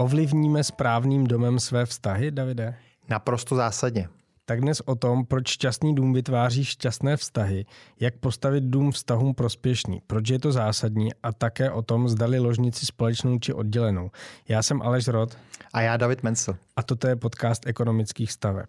Ovlivníme správným domem své vztahy, Davide? Naprosto zásadně. Tak dnes o tom, proč šťastný dům vytváří šťastné vztahy, jak postavit dům vztahům prospěšný, proč je to zásadní a také o tom, zdali ložnici společnou či oddělenou. Já jsem Aleš Rod. A já David Mencel. A toto je podcast ekonomických staveb.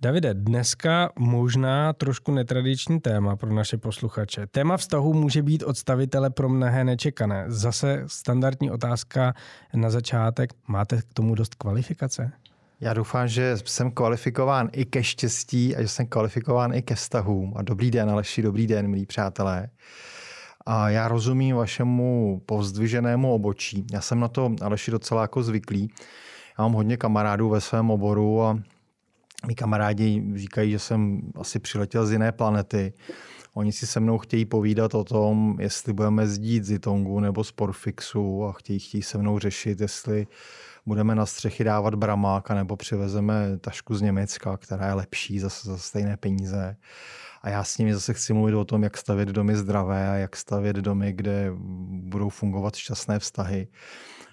Davide, dneska možná trošku netradiční téma pro naše posluchače. Téma vztahu může být od stavitele pro mnohé nečekané. Zase standardní otázka na začátek. Máte k tomu dost kvalifikace? Já doufám, že jsem kvalifikován i ke štěstí a že jsem kvalifikován i ke vztahům. A dobrý den, Aleši, dobrý den, milí přátelé. A já rozumím vašemu povzdviženému obočí. Já jsem na to, Aleši, docela jako zvyklý. Já mám hodně kamarádů ve svém oboru a Mí kamarádi říkají, že jsem asi přiletěl z jiné planety. Oni si se mnou chtějí povídat o tom, jestli budeme zdít z Itongu nebo z Porfixu a chtějí, chtějí se mnou řešit, jestli budeme na střechy dávat bramák nebo přivezeme tašku z Německa, která je lepší za, za stejné peníze. A já s nimi zase chci mluvit o tom, jak stavět domy zdravé a jak stavět domy, kde budou fungovat šťastné vztahy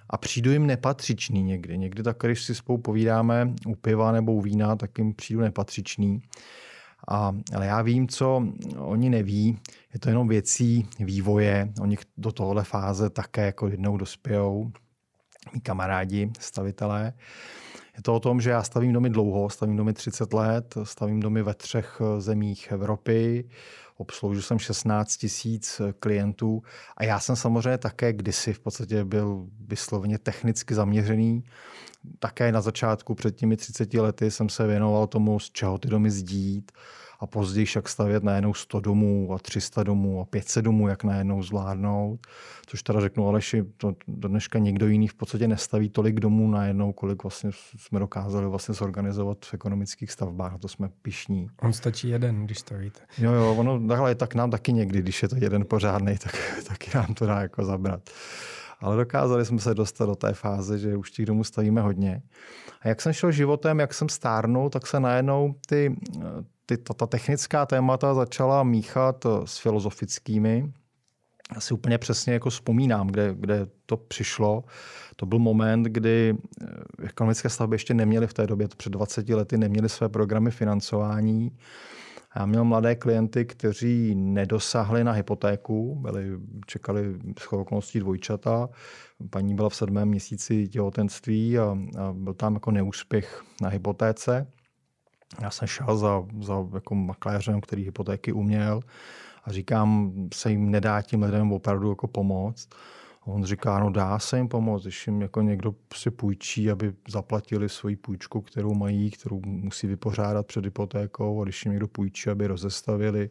a přijdu jim nepatřičný někdy. Někdy tak, když si spolu povídáme u piva nebo u vína, tak jim přijdu nepatřičný. A, ale já vím, co oni neví. Je to jenom věcí vývoje. Oni do tohohle fáze také jako jednou dospějou. Mí kamarádi, stavitelé. Je to o tom, že já stavím domy dlouho, stavím domy 30 let, stavím domy ve třech zemích Evropy, obsloužil jsem 16 tisíc klientů a já jsem samozřejmě také kdysi v podstatě byl vysloveně technicky zaměřený. Také na začátku před těmi 30 lety jsem se věnoval tomu, z čeho ty domy zdít, a později však stavět najednou 100 domů a 300 domů a 500 domů, jak najednou zvládnout. Což teda řeknu Aleši, to do dneška nikdo jiný v podstatě nestaví tolik domů najednou, kolik vlastně jsme dokázali vlastně zorganizovat v ekonomických stavbách. To jsme pišní. On stačí jeden, když stavíte. Jo, jo, ono takhle tak nám taky někdy, když je to jeden pořádný, tak taky nám to dá jako zabrat. Ale dokázali jsme se dostat do té fáze, že už těch domů stavíme hodně. A jak jsem šel životem, jak jsem stárnul, tak se najednou ty, ty, ta, ta technická témata začala míchat s filozofickými. Já si úplně přesně jako vzpomínám, kde, kde to přišlo. To byl moment, kdy eh, ekonomické stavby ještě neměly v té době, to před 20 lety, neměly své programy financování. Já měl mladé klienty, kteří nedosáhli na hypotéku, byli, čekali s okolností dvojčata. Paní byla v sedmém měsíci těhotenství a, a byl tam jako neúspěch na hypotéce. Já jsem šel za, za jako makléřem, který hypotéky uměl a říkám, se jim nedá tím lidem opravdu jako pomoct. A on říká, no dá se jim pomoct, když jim jako někdo si půjčí, aby zaplatili svoji půjčku, kterou mají, kterou musí vypořádat před hypotékou a když jim někdo půjčí, aby rozestavili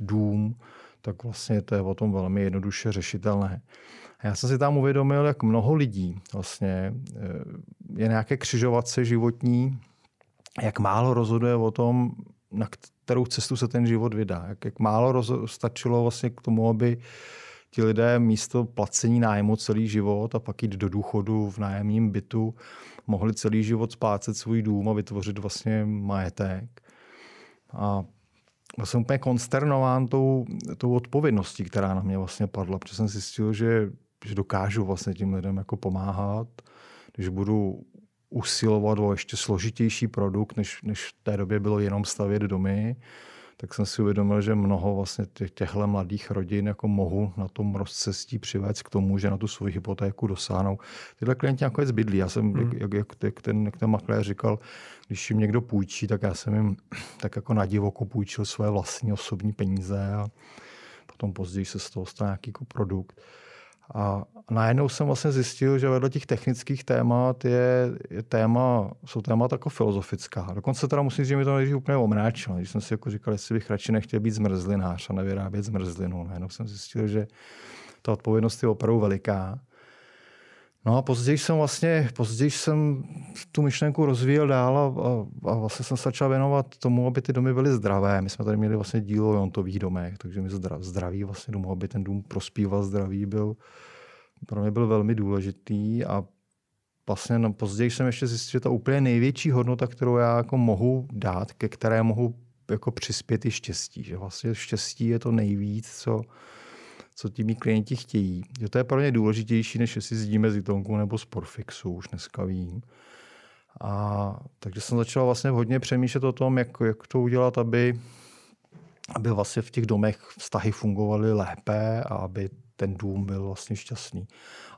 dům, tak vlastně to je o tom velmi jednoduše řešitelné. A já jsem si tam uvědomil, jak mnoho lidí vlastně eh, je nějaké křižovatce životní, jak málo rozhoduje o tom, na kterou cestu se ten život vydá. Jak, jak málo stačilo vlastně k tomu, aby ti lidé místo placení nájmu celý život a pak jít do důchodu v nájemním bytu mohli celý život splácet svůj dům a vytvořit vlastně majetek. A byl jsem úplně konsternován tou, tou odpovědností, která na mě vlastně padla, protože jsem zjistil, že, že dokážu vlastně tím lidem jako pomáhat, když budu usilovat o ještě složitější produkt, než, než v té době bylo jenom stavět domy, tak jsem si uvědomil, že mnoho vlastně těch, těchto mladých rodin jako mohu na tom rozcestí přivést k tomu, že na tu svoji hypotéku dosáhnou. Tyhle klienti nakonec bydlí. Já jsem, hmm. jak, jak, jak, ten, jak ten makléř říkal, když jim někdo půjčí, tak já jsem jim tak jako na divoko půjčil své vlastní osobní peníze a potom později se z toho stal nějaký jako produkt. A najednou jsem vlastně zjistil, že vedle těch technických témat je, je téma, jsou témata jako filozofická. Dokonce teda musím říct, že mi to nejdřív úplně omráčilo. Když jsem si jako říkal, jestli bych radši nechtěl být zmrzlinář a nevyrábět zmrzlinu. Najednou jsem zjistil, že ta odpovědnost je opravdu veliká. No a později jsem vlastně, později jsem tu myšlenku rozvíjel dál a, a, a vlastně jsem začal věnovat tomu, aby ty domy byly zdravé. My jsme tady měli vlastně dílo o jontových domech, takže mi zdraví vlastně domů, aby ten dům prospíval zdraví, byl, pro mě byl velmi důležitý a vlastně no, později jsem ještě zjistil, že ta úplně největší hodnota, kterou já jako mohu dát, ke které mohu jako přispět i štěstí. Že vlastně štěstí je to nejvíc, co, co ti mý klienti chtějí. Že to je pro ně důležitější, než jestli zdíme z Itonku nebo z Porfixu, už dneska vím. A takže jsem začal vlastně hodně přemýšlet o tom, jak, jak to udělat, aby, aby vlastně v těch domech vztahy fungovaly lépe a aby ten dům byl vlastně šťastný.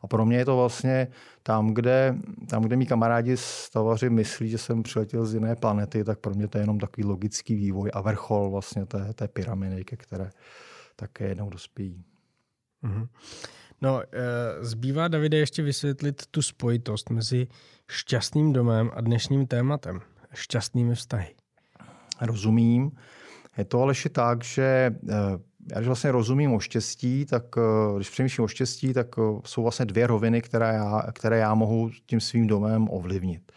A pro mě je to vlastně tam, kde, tam, kde mý kamarádi stavaři myslí, že jsem přiletěl z jiné planety, tak pro mě to je jenom takový logický vývoj a vrchol vlastně té, té pyramidy, ke které také jednou dospějí. Mm-hmm. No, e, zbývá Davide ještě vysvětlit tu spojitost mezi šťastným domem a dnešním tématem, šťastnými vztahy. Rozumím. Je to ale tak, že eh, já když vlastně rozumím o štěstí, tak eh, když přemýšlím o štěstí, tak jsou vlastně dvě roviny, které já, které já mohu tím svým domem ovlivnit.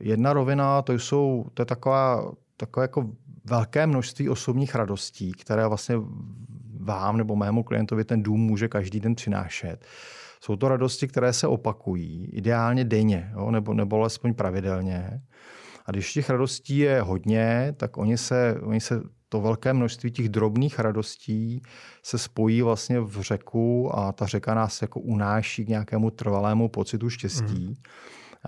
Jedna rovina, to, jsou, to je taková, takové jako velké množství osobních radostí, které vlastně vám nebo mému klientovi ten dům může každý den přinášet. Jsou to radosti, které se opakují, ideálně denně, jo, nebo, nebo alespoň pravidelně. A když těch radostí je hodně, tak oni se, oni se to velké množství těch drobných radostí se spojí vlastně v řeku a ta řeka nás jako unáší k nějakému trvalému pocitu štěstí. Mm.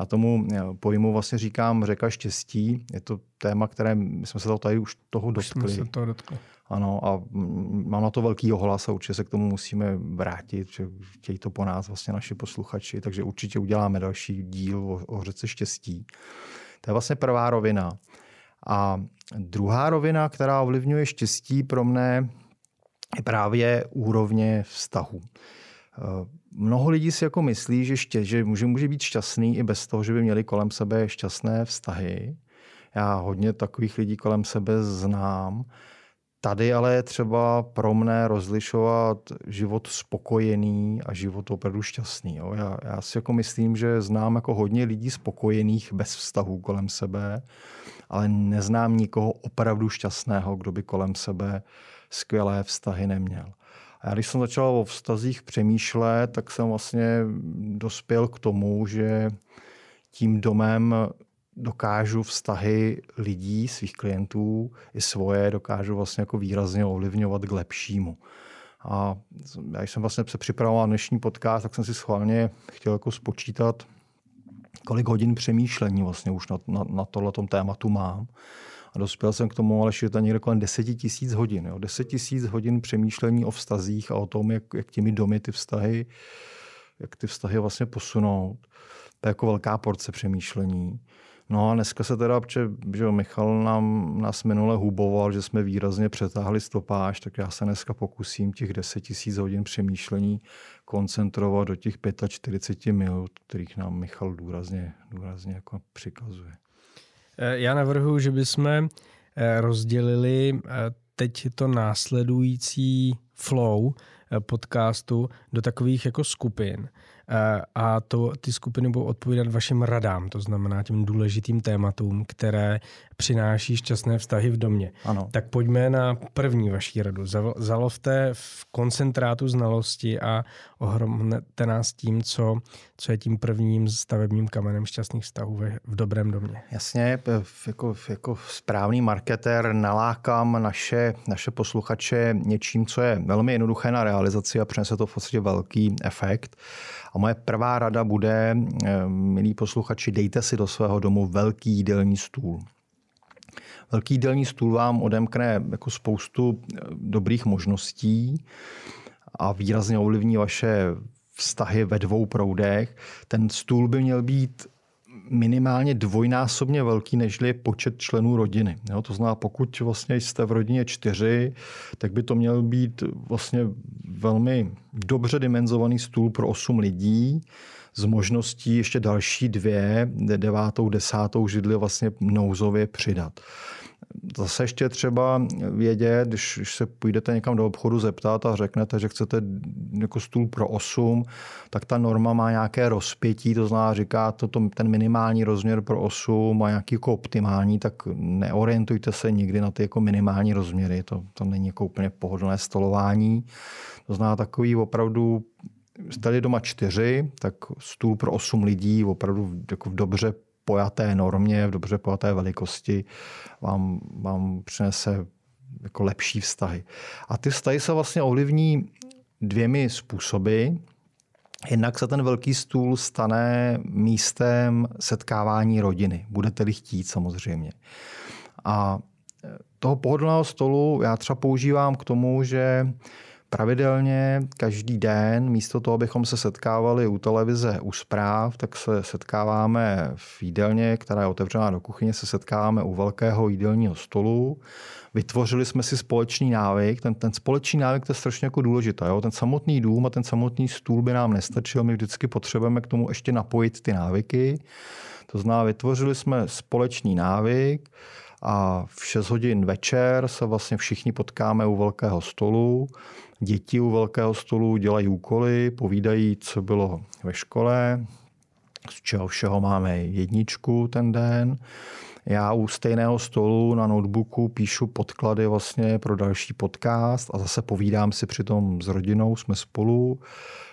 Já tomu eh, pojmu vlastně říkám řeka štěstí. Je to téma, které my jsme se toho tady už toho dotkli. Už se toho dotkli. Ano, a mám na to velký ohlas a určitě se k tomu musíme vrátit, že chtějí to po nás vlastně naši posluchači, takže určitě uděláme další díl o, o řece štěstí. To je vlastně prvá rovina. A druhá rovina, která ovlivňuje štěstí pro mne, je právě úrovně vztahu. Mnoho lidí si jako myslí, že, ště, že může, může být šťastný i bez toho, že by měli kolem sebe šťastné vztahy. Já hodně takových lidí kolem sebe znám. Tady ale je třeba pro mne rozlišovat život spokojený a život opravdu šťastný. Jo. Já, já si jako myslím, že znám jako hodně lidí spokojených bez vztahu kolem sebe, ale neznám nikoho opravdu šťastného, kdo by kolem sebe skvělé vztahy neměl. A když jsem začal o vztazích přemýšlet, tak jsem vlastně dospěl k tomu, že tím domem dokážu vztahy lidí, svých klientů i svoje, dokážu vlastně jako výrazně ovlivňovat k lepšímu. A já jsem vlastně se připravoval dnešní podcast, tak jsem si schválně chtěl jako spočítat, kolik hodin přemýšlení vlastně už na, na, na tohletom tématu mám. A dospěl jsem k tomu, ale že to někde kolem 10 tisíc hodin. Jo. 10 tisíc hodin přemýšlení o vztazích a o tom, jak, jak těmi domy ty vztahy, jak ty vztahy vlastně posunout. To je jako velká porce přemýšlení. No a dneska se teda, protože že Michal nám, nás minule huboval, že jsme výrazně přetáhli stopáž, tak já se dneska pokusím těch 10 tisíc hodin přemýšlení koncentrovat do těch 45 minut, kterých nám Michal důrazně, důrazně jako přikazuje. Eh, já navrhuji, že bychom eh, rozdělili eh, teď to následující flow podcastu do takových jako skupin. Eh, a to, ty skupiny budou odpovídat vašim radám, to znamená těm důležitým tématům, které přináší šťastné vztahy v domě. Ano. Tak pojďme na první vaší radu. Zalovte v koncentrátu znalosti a ohromte nás tím, co, co je tím prvním stavebním kamenem šťastných vztahů v, v dobrém domě. Jasně, jako, jako správný marketér nalákám naše, naše posluchače něčím, co je velmi jednoduché na realizaci a přinese to v podstatě velký efekt. A moje prvá rada bude, eh, milí posluchači, dejte si do svého domu velký jídelní stůl. Velký jídelní stůl vám odemkne jako spoustu eh, dobrých možností a výrazně ovlivní vaše vztahy ve dvou proudech. Ten stůl by měl být minimálně dvojnásobně velký, než je počet členů rodiny. Jo, to znamená, pokud vlastně jste v rodině čtyři, tak by to měl být vlastně velmi dobře dimenzovaný stůl pro osm lidí s možností ještě další dvě, devátou, desátou židli vlastně nouzově přidat. Zase ještě třeba vědět, když, když se půjdete někam do obchodu zeptat a řeknete, že chcete jako stůl pro 8, tak ta norma má nějaké rozpětí, to znamená, říká to, to ten minimální rozměr pro 8 a nějaký jako optimální, tak neorientujte se nikdy na ty jako minimální rozměry, to, to není jako úplně pohodlné stolování. To znamená takový opravdu jste doma čtyři, tak stůl pro osm lidí opravdu jako dobře pojaté normě, v dobře pojaté velikosti vám, vám přinese jako lepší vztahy. A ty vztahy se vlastně ovlivní dvěmi způsoby. Jednak se ten velký stůl stane místem setkávání rodiny. Budete-li chtít samozřejmě. A toho pohodlného stolu já třeba používám k tomu, že pravidelně každý den, místo toho, abychom se setkávali u televize, u zpráv, tak se setkáváme v jídelně, která je otevřená do kuchyně, se setkáváme u velkého jídelního stolu. Vytvořili jsme si společný návyk. Ten, ten společný návyk to je strašně jako důležité. Jo? Ten samotný dům a ten samotný stůl by nám nestačil. My vždycky potřebujeme k tomu ještě napojit ty návyky. To znamená, vytvořili jsme společný návyk a v 6 hodin večer se vlastně všichni potkáme u velkého stolu. Děti u velkého stolu dělají úkoly, povídají, co bylo ve škole, z čeho všeho máme jedničku ten den. Já u stejného stolu na notebooku píšu podklady vlastně pro další podcast a zase povídám si přitom s rodinou, jsme spolu.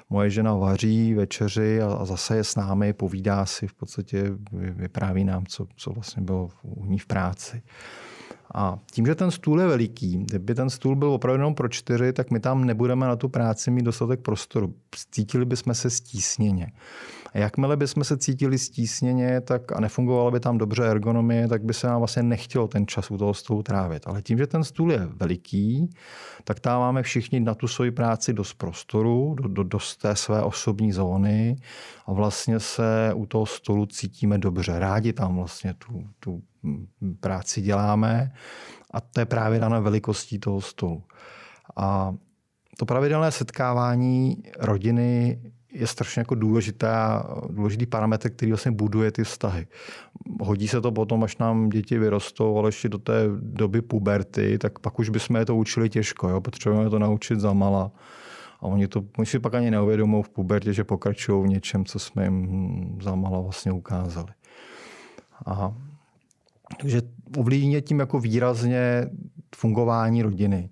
Moje žena vaří večeři a zase je s námi, povídá si, v podstatě vypráví nám, co, co vlastně bylo u ní v práci. A tím, že ten stůl je veliký, kdyby ten stůl byl opravdu jenom pro čtyři, tak my tam nebudeme na tu práci mít dostatek prostoru. Cítili bychom se stísněně. A jakmile bychom se cítili stísněně tak a nefungovala by tam dobře ergonomie, tak by se nám vlastně nechtělo ten čas u toho stolu trávit. Ale tím, že ten stůl je veliký, tak tam máme všichni na tu svoji práci dost prostoru, do, do, do té své osobní zóny a vlastně se u toho stolu cítíme dobře. Rádi tam vlastně tu, tu práci děláme a to je právě dané velikostí toho stolu. A to pravidelné setkávání rodiny je strašně jako důležitá, důležitý parametr, který vlastně buduje ty vztahy. Hodí se to potom, až nám děti vyrostou, ale ještě do té doby puberty, tak pak už bychom je to učili těžko. Jo? Potřebujeme to naučit za mala. A oni, to, oni si pak ani neuvědomují v pubertě, že pokračují v něčem, co jsme jim za mala vlastně ukázali. Aha. Takže ovlivní tím jako výrazně fungování rodiny.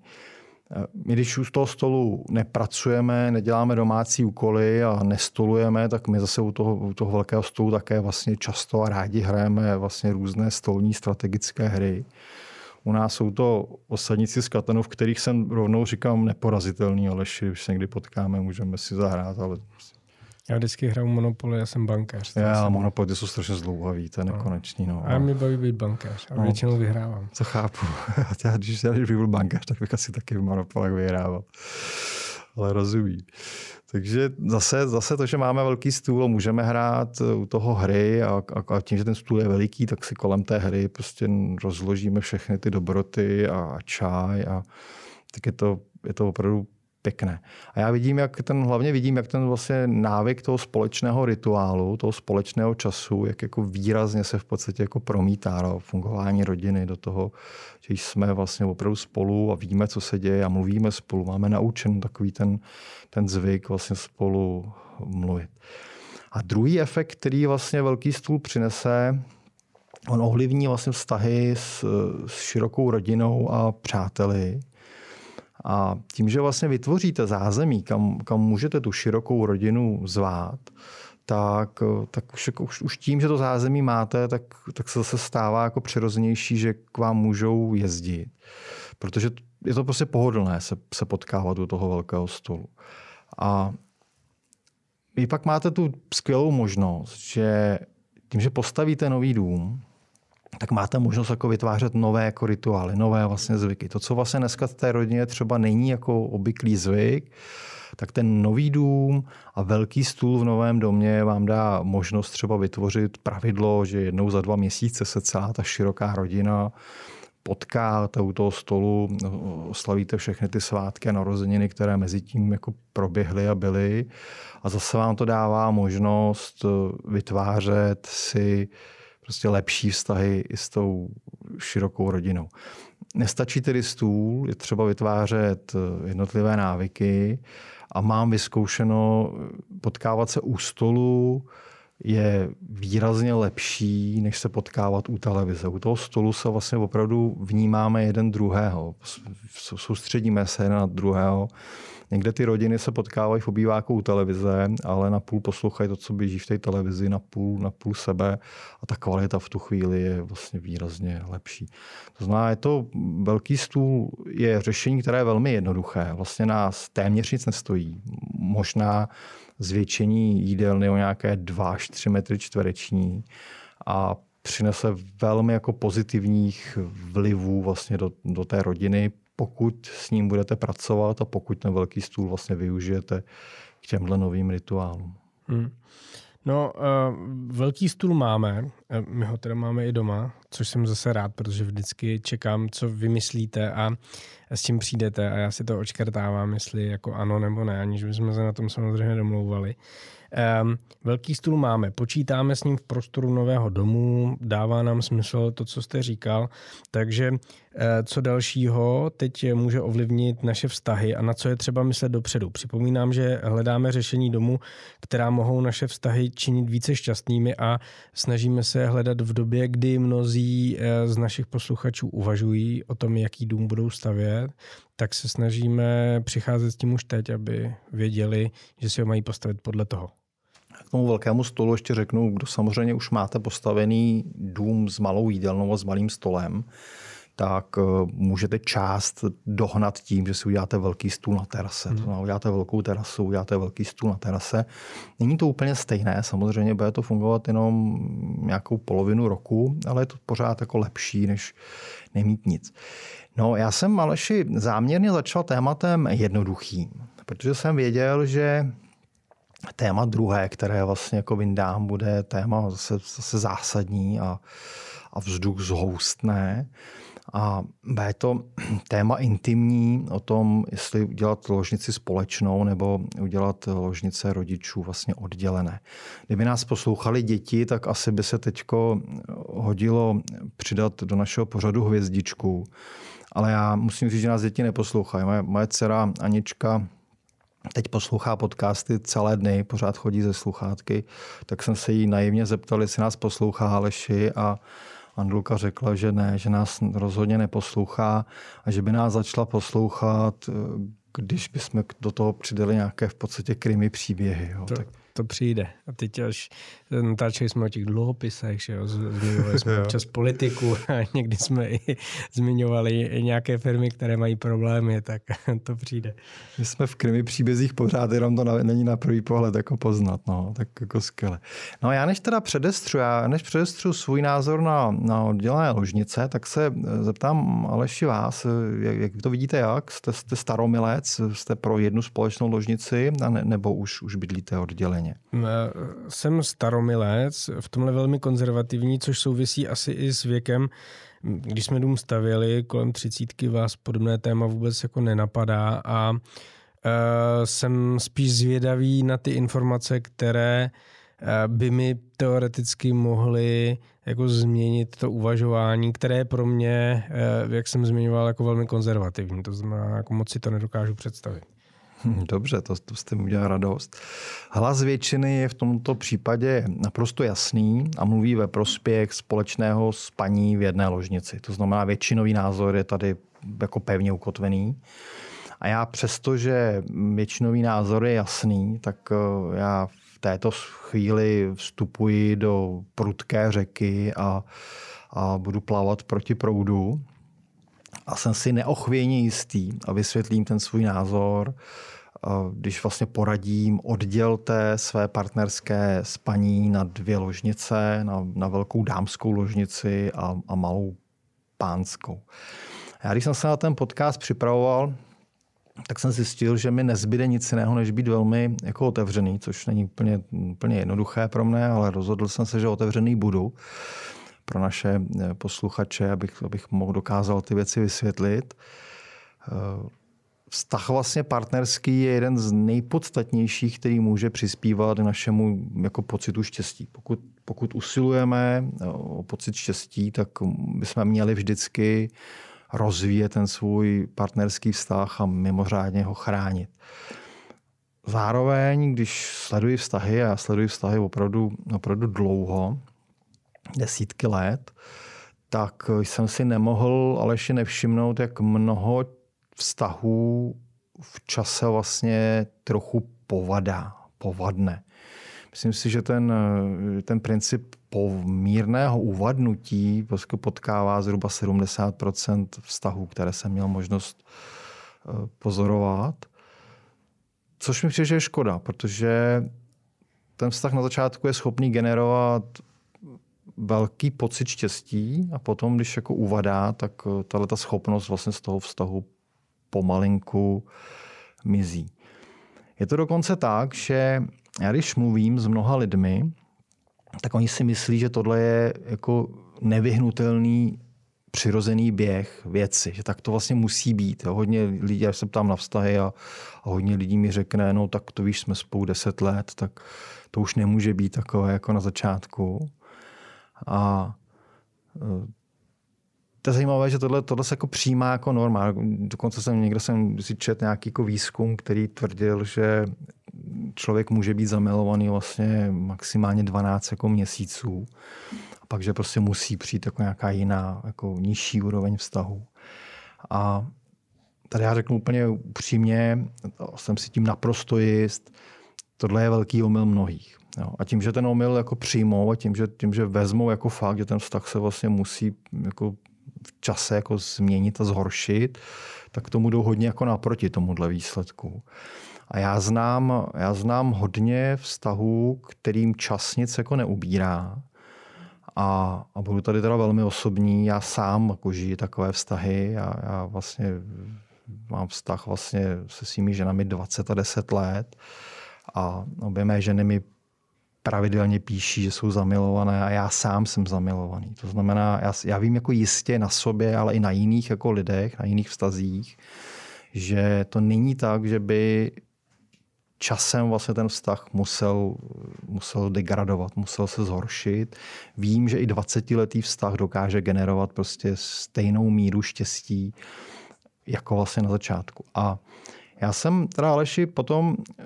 My, když u toho stolu nepracujeme, neděláme domácí úkoly a nestolujeme, tak my zase u toho, u toho velkého stolu také vlastně často a rádi hrajeme vlastně různé stolní strategické hry. U nás jsou to osadníci z Katanu, v kterých jsem rovnou říkám neporazitelný, ale když se někdy potkáme, můžeme si zahrát, ale já vždycky hraju Monopoly, já jsem bankéř. Já, jsem... Monopoly jsou strašně zdlouhavý, to je no. nekonečný. No. A mě baví být bankéř a no. většinou vyhrávám. Co chápu. já, když, já, když bych byl bankéř, tak bych asi taky v Monopolech vyhrával. Ale rozumí. Takže zase, zase to, že máme velký stůl, můžeme hrát u toho hry a, a, a tím, že ten stůl je veliký, tak si kolem té hry prostě rozložíme všechny ty dobroty a čaj a tak je to, je to opravdu pěkné. A já vidím, jak ten, hlavně vidím, jak ten vlastně návyk toho společného rituálu, toho společného času, jak jako výrazně se v podstatě jako promítá do fungování rodiny, do toho, že jsme vlastně opravdu spolu a víme, co se děje a mluvíme spolu. Máme naučen takový ten, ten zvyk vlastně spolu mluvit. A druhý efekt, který vlastně velký stůl přinese, on ovlivní vlastně vztahy s, s širokou rodinou a přáteli, a tím, že vlastně vytvoříte zázemí, kam, kam můžete tu širokou rodinu zvát, tak, tak už, jako už, už tím, že to zázemí máte, tak, tak se zase stává jako přirozenější, že k vám můžou jezdit. Protože je to prostě pohodlné se, se potkávat u toho velkého stolu. A vy pak máte tu skvělou možnost, že tím, že postavíte nový dům, tak máte možnost jako vytvářet nové jako rituály, nové vlastně zvyky. To, co vlastně dneska v té rodině třeba není jako obvyklý zvyk, tak ten nový dům a velký stůl v novém domě vám dá možnost třeba vytvořit pravidlo, že jednou za dva měsíce se celá ta široká rodina potkáte u toho stolu, oslavíte všechny ty svátky a narozeniny, které mezi tím jako proběhly a byly. A zase vám to dává možnost vytvářet si prostě lepší vztahy i s tou širokou rodinou. Nestačí tedy stůl, je třeba vytvářet eh, jednotlivé návyky a mám vyzkoušeno eh, potkávat se u stolu je výrazně lepší, než se potkávat u televize. U toho stolu se vlastně opravdu vnímáme jeden druhého, soustředíme se na druhého, někde ty rodiny se potkávají v obýváku u televize, ale na půl poslouchají to, co běží v té televizi, na půl, na půl sebe a ta kvalita v tu chvíli je vlastně výrazně lepší. To znamená, je to velký stůl, je řešení, které je velmi jednoduché. Vlastně nás téměř nic nestojí. Možná zvětšení jídelny o nějaké 2 až 3 metry čtvereční a přinese velmi jako pozitivních vlivů vlastně do, do té rodiny, pokud s ním budete pracovat a pokud ten velký stůl vlastně využijete k těmhle novým rituálům. Hmm. No, uh, velký stůl máme, my ho teda máme i doma, což jsem zase rád, protože vždycky čekám, co vymyslíte a s čím přijdete a já si to očkrtávám, jestli jako ano nebo ne, aniž bychom se na tom samozřejmě domlouvali. Um, velký stůl máme, počítáme s ním v prostoru nového domu, dává nám smysl to, co jste říkal, takže uh, co dalšího teď může ovlivnit naše vztahy a na co je třeba myslet dopředu. Připomínám, že hledáme řešení domu, která mohou naše vztahy činit více šťastnými a snažíme se hledat v době, kdy mnozí uh, z našich posluchačů uvažují o tom, jaký dům budou stavět, tak se snažíme přicházet s tím už teď, aby věděli, že si ho mají postavit podle toho. K tomu velkému stolu ještě řeknu, kdo samozřejmě už máte postavený dům s malou jídelnou a s malým stolem, tak eh, můžete část dohnat tím, že si uděláte velký stůl na terase. Hmm. To znamená, uděláte velkou terasu, uděláte velký stůl na terase. Není to úplně stejné, samozřejmě bude to fungovat jenom nějakou polovinu roku, ale je to pořád jako lepší, než nemít nic. No, já jsem Aleši záměrně začal tématem jednoduchým, protože jsem věděl, že téma druhé, které vlastně jako vyndám, bude téma zase, zase zásadní a, a vzduch zhoustné. A B to téma intimní o tom, jestli udělat ložnici společnou nebo udělat ložnice rodičů vlastně oddělené. Kdyby nás poslouchali děti, tak asi by se teď hodilo přidat do našeho pořadu hvězdičku. Ale já musím říct, že nás děti neposlouchají. Moje, moje dcera Anička teď poslouchá podcasty celé dny, pořád chodí ze sluchátky, tak jsem se jí naivně zeptal, jestli nás poslouchá Aleši a Andulka řekla, že ne, že nás rozhodně neposlouchá a že by nás začala poslouchat, když bychom do toho přidali nějaké v podstatě krimi příběhy. Jo. To, tak to přijde. A teď až natáčeli jsme o těch dluhopisech, že jo, zmiňovali jsme občas politiku a někdy jsme i zmiňovali i nějaké firmy, které mají problémy, tak to přijde. My jsme v krimi příbězích pořád, jenom to na, není na první pohled jako poznat, no, tak jako skvěle. No já než teda předestřu, já než předestřu svůj názor na, na oddělené ložnice, tak se zeptám Aleši vás, jak, jak to vidíte jak? Jste, jste staromilec, jste pro jednu společnou ložnici, ne, nebo už, už bydlíte odděleně? Eh, jsem staromilec, v tomhle velmi konzervativní, což souvisí asi i s věkem. Když jsme dům stavěli, kolem třicítky vás podobné téma vůbec jako nenapadá a uh, jsem spíš zvědavý na ty informace, které uh, by mi teoreticky mohly jako změnit to uvažování, které je pro mě, jak jsem zmiňoval, jako velmi konzervativní. To znamená, jako moc si to nedokážu představit. Dobře, to, to jste mi udělal radost. Hlas většiny je v tomto případě naprosto jasný a mluví ve prospěch společného spaní v jedné ložnici. To znamená, většinový názor je tady jako pevně ukotvený. A já přesto, že většinový názor je jasný, tak eh, já v této chvíli vstupuji do prudké řeky a, a budu plavat proti proudu a jsem si neochvějně jistý a vysvětlím ten svůj názor, když vlastně poradím, oddělte své partnerské spaní na dvě ložnice, na, na velkou dámskou ložnici a, a malou pánskou. Já když jsem se na ten podcast připravoval, tak jsem zjistil, že mi nezbyde nic jiného, než být velmi jako otevřený, což není úplně, úplně jednoduché pro mě, ale rozhodl jsem se, že otevřený budu pro naše eh, posluchače, abych, abych mohl dokázal ty věci vysvětlit. Eh, vztah vlastně partnerský je jeden z nejpodstatnějších, který může přispívat k našemu jako pocitu štěstí. Pokud, pokud usilujeme eh, o pocit štěstí, tak bychom měli vždycky rozvíjet ten svůj partnerský vztah a mimořádně ho chránit. Zároveň, když sleduji vztahy, a já sleduji vztahy opravdu, opravdu dlouho, desítky let, tak jsem si nemohl Aleši nevšimnout, jak mnoho vztahů v čase vlastně trochu povadá, povadne. Myslím si, že ten, ten princip mírného uvadnutí prostě potkává zhruba 70% vztahů, které jsem měl možnost eh, pozorovat. Což mi přijde, že je škoda, protože ten vztah na začátku je schopný generovat velký pocit štěstí a potom, když jako uvadá, tak eh, tahle ta schopnost vlastně z toho vztahu pomalinku mizí. Je to dokonce tak, že já když mluvím s mnoha lidmi, tak oni si myslí, že tohle je jako nevyhnutelný přirozený běh věci, že tak to vlastně musí být. Jo. Hodně lidí, já se ptám na vztahy a, a hodně lidí mi řekne, no tak to víš, jsme spolu deset let, tak to už nemůže být takové jako na začátku. A e, to je zajímavé, že tohle, tohle se jako přijímá jako norma. Dokonce jsem někdo jsem si čet nějaký jako výzkum, který tvrdil, že člověk může být zamilovaný vlastně maximálně 12 jako měsíců. A pak, že prostě musí přijít jako nějaká jiná, jako nižší úroveň vztahu. A tady já řeknu úplně upřímně, jsem si tím naprosto jist, tohle je velký omyl mnohých. Jo. A tím, že ten omyl jako přijmou a tím, že, tím, že vezmou jako fakt, že ten vztah se vlastně musí jako v čase jako změnit a zhoršit, tak tomu jdou hodně jako naproti tomuhle výsledku. A já znám, já znám hodně vztahů, kterým čas nic jako neubírá. A, a budu tady teda velmi osobní. Já sám jako žiji takové vztahy. Já, já vlastně mám vztah vlastně se svými ženami 20 a 10 let. A obě mé ženy mi pravidelně píší, že jsou zamilované a já sám jsem zamilovaný. To znamená, já, já vím jako jistě na sobě, ale i na jiných jako lidech, na jiných vztazích, že to není tak, že by časem vlastně ten vztah musel, musel degradovat, musel se zhoršit. Vím, že i 20-letý vztah dokáže generovat prostě stejnou míru štěstí jako vlastně na začátku. A já jsem teda Aleši potom eh,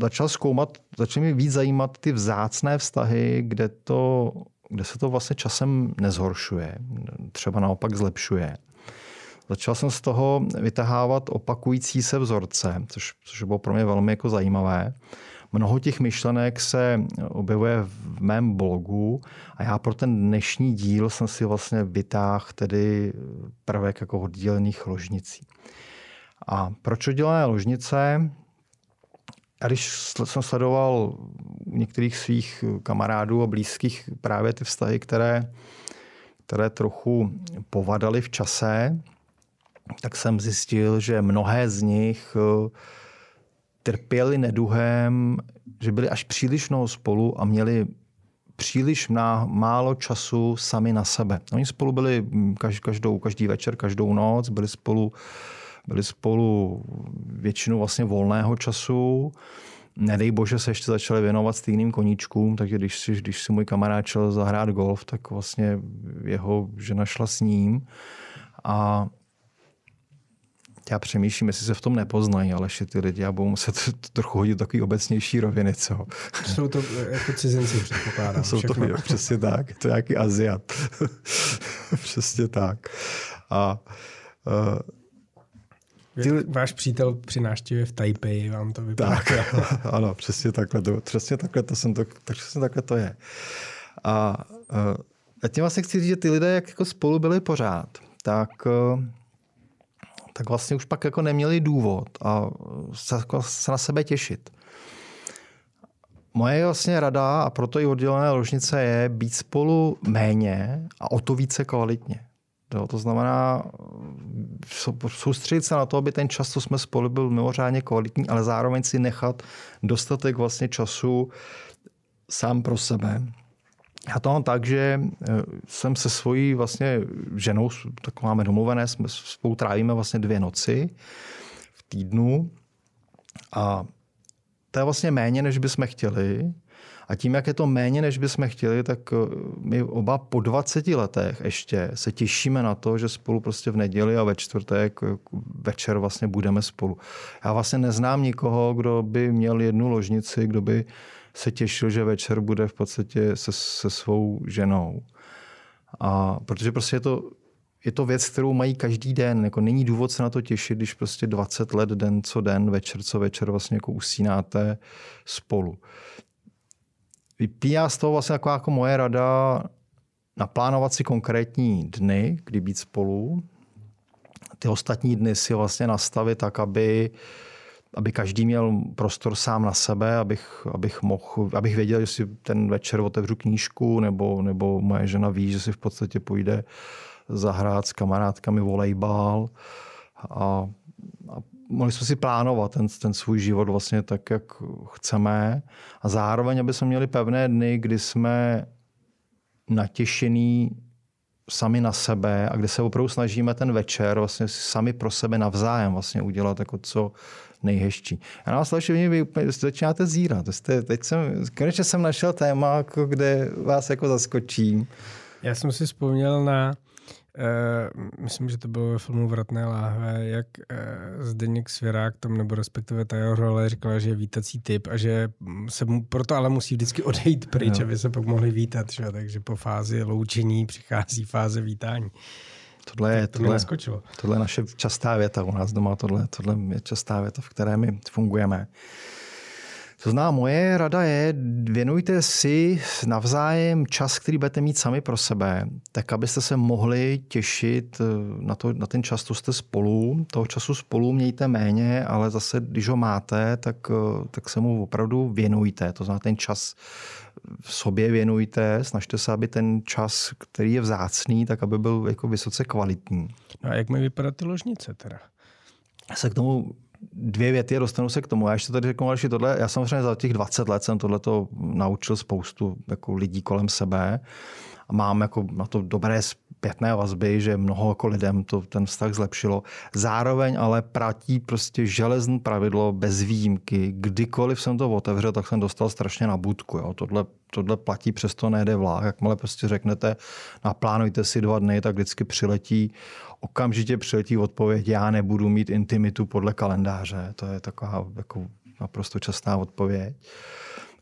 začal zkoumat, začal mi víc zajímat ty vzácné vztahy, kde, to, kde se to vlastně časem nezhoršuje, třeba naopak zlepšuje. Začal jsem z toho vytahávat opakující se vzorce, což, což bylo pro mě velmi jako zajímavé. Mnoho těch myšlenek se objevuje v mém blogu a já pro ten dnešní díl jsem si vlastně vytáhl tedy prvek jako oddělených ložnicí. A proč oddělené ložnice? A když jsem sledoval některých svých kamarádů a blízkých právě ty vztahy, které, které trochu povadaly v čase, tak jsem zjistil, že mnohé z nich eh, trpěli neduhem, že byli až příliš mnoho spolu a měli příliš málo času sami na sebe. Oni spolu byli hm, každou, každý večer, každou noc, byli spolu, byli spolu většinu vlastně volného času. Nedej bože se ještě začali věnovat stejným koníčkům, takže když si, když si můj kamarád šel zahrát golf, tak vlastně jeho žena šla s ním. A já přemýšlím, jestli se v tom nepoznají, ale ty lidi a budou muset trochu hodit takový obecnější roviny, co? Jsou to jako cizinci, předpokládám. Jsou to, jo, přesně tak. To je nějaký Aziat. přesně tak. A uh, ty... Váš přítel při návštěvě v Taipei vám to vypadá. Tak, ano, přesně takhle to, přesně takhle to, jsem to, tak přesně takhle to je. A, a tím vlastně chci říct, že ty lidé, jak jako spolu byli pořád, tak uh, tak vlastně už pak jako neměli důvod a se, jako se na sebe těšit. Moje vlastně rada, a proto i oddělené ložnice, je být spolu méně a o to více kvalitně. To znamená soustředit se na to, aby ten čas, co jsme spolu, byl mimořádně kvalitní, ale zároveň si nechat dostatek vlastně času sám pro sebe já to mám tak, že eh, jsem se svojí vlastně ženou, tak máme domluvené, jsme spolu trávíme vlastně dvě noci v týdnu a to je vlastně méně, než bychom chtěli. A tím, jak je to méně, než bychom chtěli, tak eh, my oba po 20 letech ještě se těšíme na to, že spolu prostě v neděli a ve čtvrtek eh, večer vlastně budeme spolu. Já vlastně neznám nikoho, kdo by měl jednu ložnici, kdo by se těšil, že večer bude v podstatě se, se svou ženou. A protože prostě je to, je to věc, kterou mají každý den. Jako není důvod se na to těšit, když prostě 20 let den co den, večer co večer vlastně jako usínáte spolu. Vypíjá z toho vlastně jako, jako moje rada naplánovat si konkrétní dny, kdy být spolu. Ty ostatní dny si vlastně nastavit tak, aby aby každý měl prostor sám na sebe, abych, abych, mohl, abych věděl, že si ten večer otevřu knížku, nebo, nebo moje žena ví, že si v podstatě půjde zahrát s kamarádkami volejbal a mohli jsme si plánovat ten, ten svůj život vlastně tak, jak chceme a zároveň, aby jsme měli pevné dny, kdy jsme natěšený sami na sebe a kde se opravdu snažíme ten večer vlastně sami pro sebe navzájem vlastně udělat jako co nejhezčí. A nás slyšení vy začínáte zírat. Jste, teď jsem, konečně jsem našel téma, jako kde vás jako zaskočím. Já jsem si vzpomněl na Uh, myslím, že to bylo ve filmu Vratné láhve, jak uh, Zdeněk Svěrák tam, nebo respektive ta jeho role říkala, že je vítací typ a že se mu, proto ale musí vždycky odejít pryč, no. aby se pak mohli vítat, že? takže po fázi loučení přichází fáze vítání. Tohle je, to tohle, tohle je naše častá věta u nás doma, tohle, tohle je častá věta, v které my fungujeme. To znamená, moje rada je, věnujte si navzájem čas, který budete mít sami pro sebe, tak abyste se mohli těšit eh, na, to, na ten čas, co jste spolu. Toho času spolu mějte méně, ale zase, když ho máte, tak, eh, tak se mu opravdu věnujte. To znamená, ten čas v sobě věnujte, snažte se, aby ten čas, který je vzácný, tak aby byl jako vysoce kvalitní. No a jak mi vypadá ty ložnice teda? Já se k tomu dvě věty a dostanu se k tomu. Já ještě tady řeknu další tohle. Já samozřejmě za těch 20 let jsem tohleto naučil spoustu jako lidí kolem sebe a mám jako na to dobré zpětné vazby, že mnoho jako lidem to ten vztah zlepšilo. Zároveň ale platí prostě železné pravidlo bez výjimky. Kdykoliv jsem to otevřel, tak jsem dostal strašně na budku. Jo. Tohle, tohle platí, přesto nejde vláh. Jakmile prostě řeknete, naplánujte si dva dny, tak vždycky přiletí okamžitě přiletí odpověď, já nebudu mít intimitu podle kalendáře. To je taková jako naprosto častá odpověď.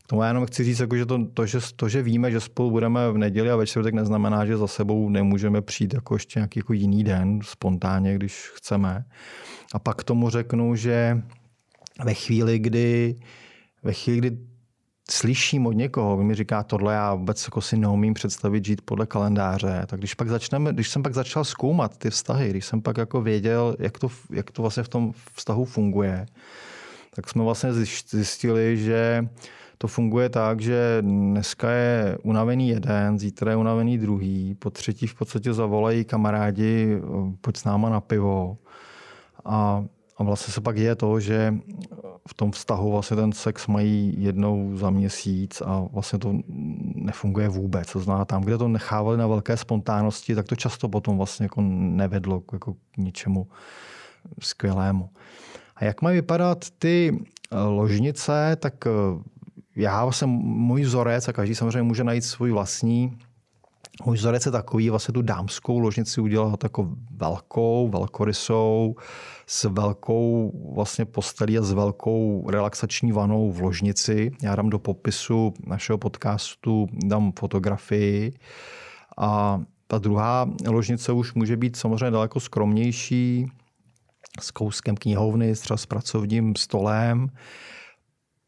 Tomu já jenom chci říct, jako, že to, to, že to, že víme, že spolu budeme v neděli a večer, tak neznamená, že za sebou nemůžeme přijít jako ještě nějaký jako jiný den, spontánně, když chceme. A pak tomu řeknu, že ve chvíli, kdy, ve chvíli, kdy slyším od někoho, kdo mi říká tohle, já vůbec jako si neumím představit žít podle kalendáře, tak když, pak začneme, když jsem pak začal zkoumat ty vztahy, když jsem pak jako věděl, jak to, jak to vlastně v tom vztahu funguje, tak jsme vlastně zjistili, že to funguje tak, že dneska je unavený jeden, zítra je unavený druhý, po třetí v podstatě zavolají kamarádi, pojď s náma na pivo. A, a vlastně se pak je to, že v tom vztahu vlastně ten sex mají jednou za měsíc a vlastně to nefunguje vůbec. To znamená, tam, kde to nechávali na velké spontánnosti, tak to často potom vlastně jako nevedlo jako k ničemu skvělému. A jak mají vypadat ty ložnice, tak já jsem můj vzorec, a každý samozřejmě může najít svůj vlastní, můj vzorec je takový, vlastně tu dámskou ložnici udělat jako velkou, velkorysou, s velkou vlastně postelí a s velkou relaxační vanou v ložnici. Já dám do popisu našeho podcastu, dám fotografii a ta druhá ložnice už může být samozřejmě daleko skromnější, s kouskem knihovny, třeba s pracovním stolem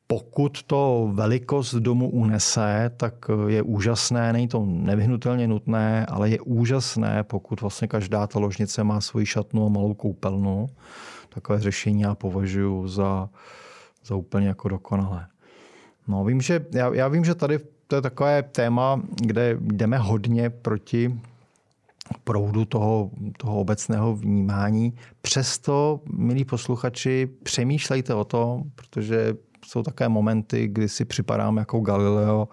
pokud to velikost domu unese, tak je úžasné, není to nevyhnutelně nutné, ale je úžasné, pokud vlastně každá ta ložnice má svoji šatnu a malou koupelnu. Takové řešení já považuji za, za úplně jako dokonalé. No, vím, že, já, já vím, že tady to je takové téma, kde jdeme hodně proti proudu toho, toho obecného vnímání. Přesto, milí posluchači, přemýšlejte o tom, protože jsou také momenty, kdy si připadám jako Galileo,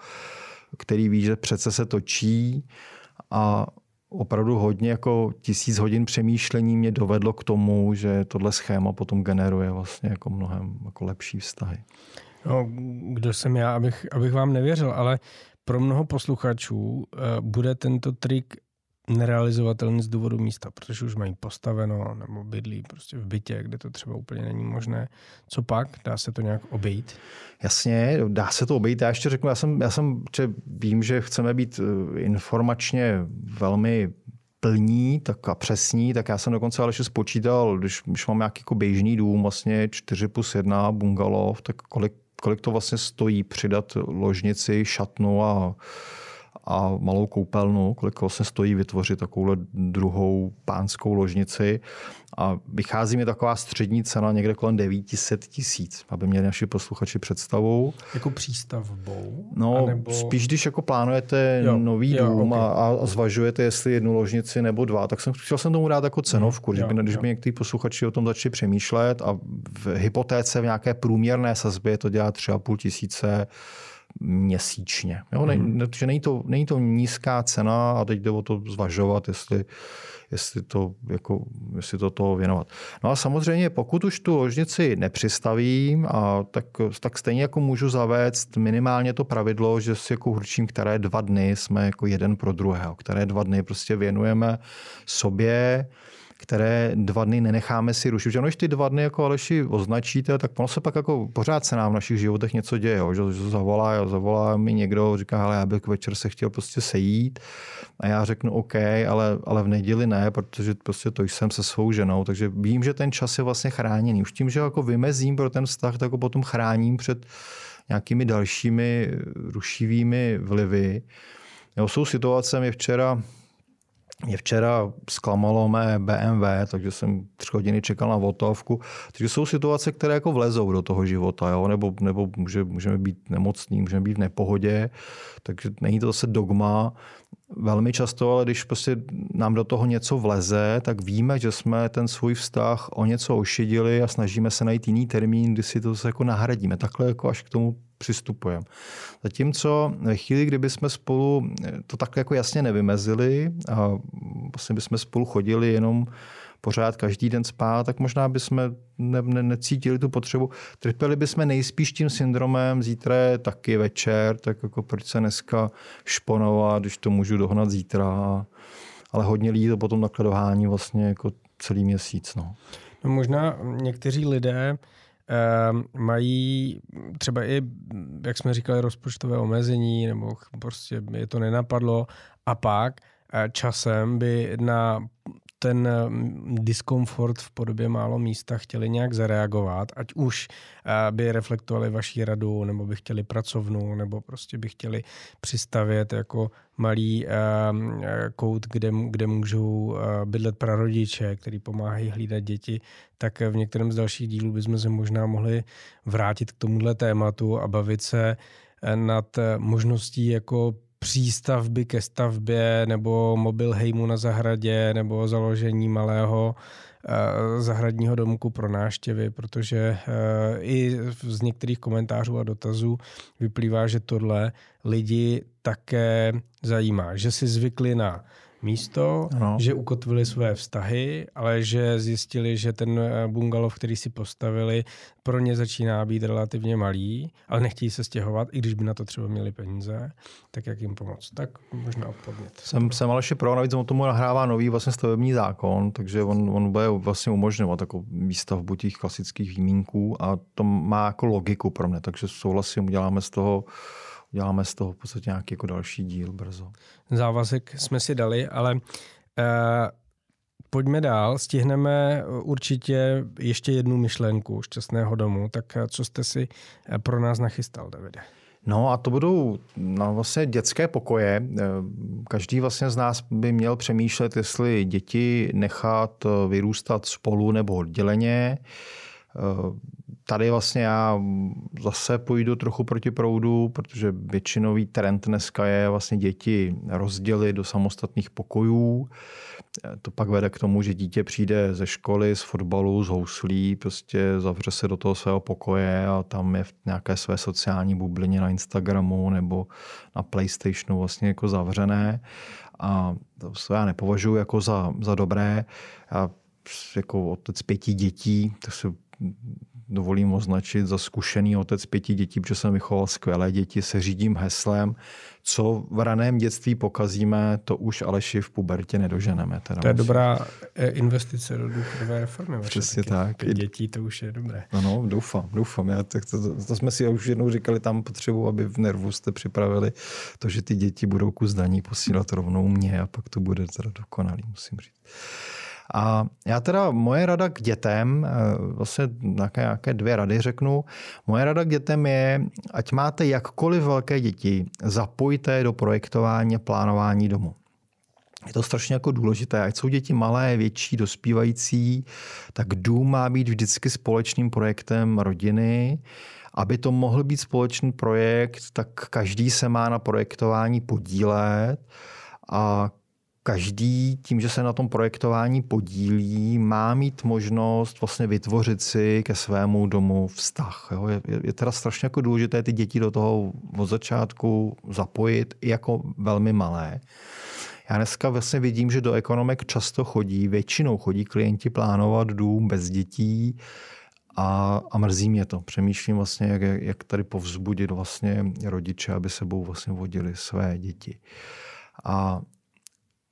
který ví, že přece se točí a opravdu hodně jako tisíc hodin přemýšlení mě dovedlo k tomu, že tohle schéma potom generuje vlastně jako mnohem jako lepší vztahy. No, kdo jsem já, abych, abych vám nevěřil, ale pro mnoho posluchačů uh, bude tento trik nerealizovatelný z důvodu místa, protože už mají postaveno nebo bydlí prostě v bytě, kde to třeba úplně není možné. Co pak? Dá se to nějak obejít? Jasně, dá se to obejít. Já ještě řeknu, já jsem, já jsem že vím, že chceme být eh, informačně velmi plní tak a přesní, tak já jsem dokonce ale ještě spočítal, když, když mám nějaký jako běžný dům, vlastně 4 plus 1 bungalov, tak kolik, kolik to vlastně stojí přidat ložnici, šatnu a a malou koupelnu, kolik vlastně stojí vytvořit takovou druhou pánskou ložnici. A vychází mi taková střední cena někde kolem 900 tisíc, aby měli naši posluchači představu. Jako přístavbou? No, anebo... spíš když jako plánujete jo, nový jo, dům okay. a, a, zvažujete, jestli jednu ložnici nebo dva, tak jsem chtěl jsem tomu dát jako cenovku, hmm, když, by, když by někteří posluchači o tom začali přemýšlet a v hypotéce v nějaké průměrné sazbě to dělá třeba půl tisíce měsíčně. Jo? Mm. Ne, že není to, není to nízká cena a teď jde o to zvažovat, jestli, jestli to, jako, jestli to toho věnovat. No a samozřejmě, pokud už tu ložnici nepřistavím, a tak, tak stejně jako můžu zavést minimálně to pravidlo, že si jako určím, které dva dny jsme jako jeden pro druhého, které dva dny prostě věnujeme sobě, které dva dny nenecháme si rušit. Že když ty dva dny jako Aleši označíte, tak ono se pak jako pořád se nám v našich životech něco děje. Jo? Že, že zavolá, zavolá mi někdo, říká, ale já bych večer se chtěl prostě sejít. A já řeknu OK, ale, ale v neděli ne, protože prostě to jsem se svou ženou. Takže vím, že ten čas je vlastně chráněný. Už tím, že jako vymezím pro ten vztah, tak ho potom chráním před nějakými dalšími rušivými vlivy. Jo, jsou situace, mě včera mě včera zklamalo mé BMW, takže jsem tři hodiny čekal na votovku. Takže jsou situace, které jako vlezou do toho života, jo? nebo, nebo může, můžeme být nemocní, můžeme být v nepohodě, takže není to zase dogma. Velmi často, ale když prostě nám do toho něco vleze, tak víme, že jsme ten svůj vztah o něco ošidili a snažíme se najít jiný termín, kdy si to zase jako nahradíme. Takhle jako až k tomu přistupujeme. Zatímco chvíli, kdyby jsme spolu to takhle jako jasně nevymezili a vlastně bychom spolu chodili jenom pořád každý den spát, tak možná bychom ne, ne, necítili tu potřebu. Trpěli bychom nejspíš tím syndromem, zítra je taky večer, tak jako proč se dneska šponovat, když to můžu dohnat zítra. Ale hodně lidí to potom takhle dohání vlastně jako celý měsíc. No. No možná někteří lidé mají třeba i, jak jsme říkali, rozpočtové omezení, nebo prostě je to nenapadlo. A pak eh, časem by na ten mm, diskomfort v podobě málo místa chtěli nějak zareagovat, ať už eh, by reflektovali vaší radu, nebo by chtěli pracovnu, nebo prostě by chtěli přistavět jako malý ehm, eh, kout, kde, kde můžou eh, bydlet prarodiče, který pomáhají hlídat děti, tak v některém z dalších dílů bychom se možná mohli vrátit k tomuhle tématu a bavit se nad možností jako přístavby ke stavbě nebo mobil hejmu na zahradě nebo založení malého eh, zahradního domku pro náštěvy, protože eh, i z některých komentářů a dotazů vyplývá, že tohle lidi také zajímá, že si zvykli na místo, no. že ukotvili své vztahy, ale že zjistili, že ten eh, bungalov, který si postavili, pro ně začíná být relativně malý, ale nechtějí se stěhovat, i když by na to třeba měli peníze, tak jak jim pomoct. Tak možná podnět. Jsem, jsem ale ještě pro, navíc on tomu nahrává nový vlastně stavební zákon, takže on, on bude vlastně umožňovat jako výstavbu těch klasických výmínků a to má jako logiku pro mě, takže souhlasím, uděláme z toho děláme z toho v podstatě nějaký jako další díl brzo. Závazek jsme si dali, ale eh, pojďme dál. Stihneme určitě ještě jednu myšlenku šťastného domu. Tak eh, co jste si eh, pro nás nachystal, Davide? No a to budou no, vlastně dětské pokoje. Eh, každý vlastně z nás by měl přemýšlet, jestli děti nechat vyrůstat spolu nebo odděleně tady vlastně já zase půjdu trochu proti proudu, protože většinový trend dneska je vlastně děti rozdělit do samostatných pokojů. To pak vede k tomu, že dítě přijde ze školy, z fotbalu, z houslí, prostě zavře se do toho svého pokoje a tam je v nějaké své sociální bublině na Instagramu nebo na Playstationu vlastně jako zavřené. A to já nepovažuji jako za, za dobré. Já jako otec pěti dětí, to se dovolím označit za zkušený otec pěti dětí, protože jsem vychoval skvělé děti, se řídím heslem, co v raném dětství pokazíme, to už Aleši v pubertě nedoženeme. Teda to je musím. dobrá eh, investice do důchodové reformy. Přesně tak. Pět dětí, to už je dobré. No, no doufám, doufám. Já, tak to, to, to, jsme si už jednou říkali, tam potřebu, aby v nervu jste připravili to, že ty děti budou kus daní posílat rovnou mě a pak to bude teda dokonalý, musím říct. A já teda, moje rada k dětem, eh, vlastně nějaké, nějaké dvě rady řeknu. Moje rada k dětem je, ať máte jakkoliv velké děti, zapojte do projektování a plánování domu. Je to strašně jako důležité. Ať jsou děti malé, větší, dospívající, tak dům má být vždycky společným projektem rodiny. Aby to mohl být společný projekt, tak každý se má na projektování podílet a každý tím, že se na tom projektování podílí, má mít možnost vlastně vytvořit si ke svému domu vztah. Jo? Je, je teda strašně jako důležité ty děti do toho od začátku zapojit i jako velmi malé. Já dneska vlastně vidím, že do ekonomek často chodí, většinou chodí klienti plánovat dům bez dětí a, a mrzí mě to. Přemýšlím vlastně, jak, jak tady povzbudit vlastně rodiče, aby sebou vlastně vodili své děti. A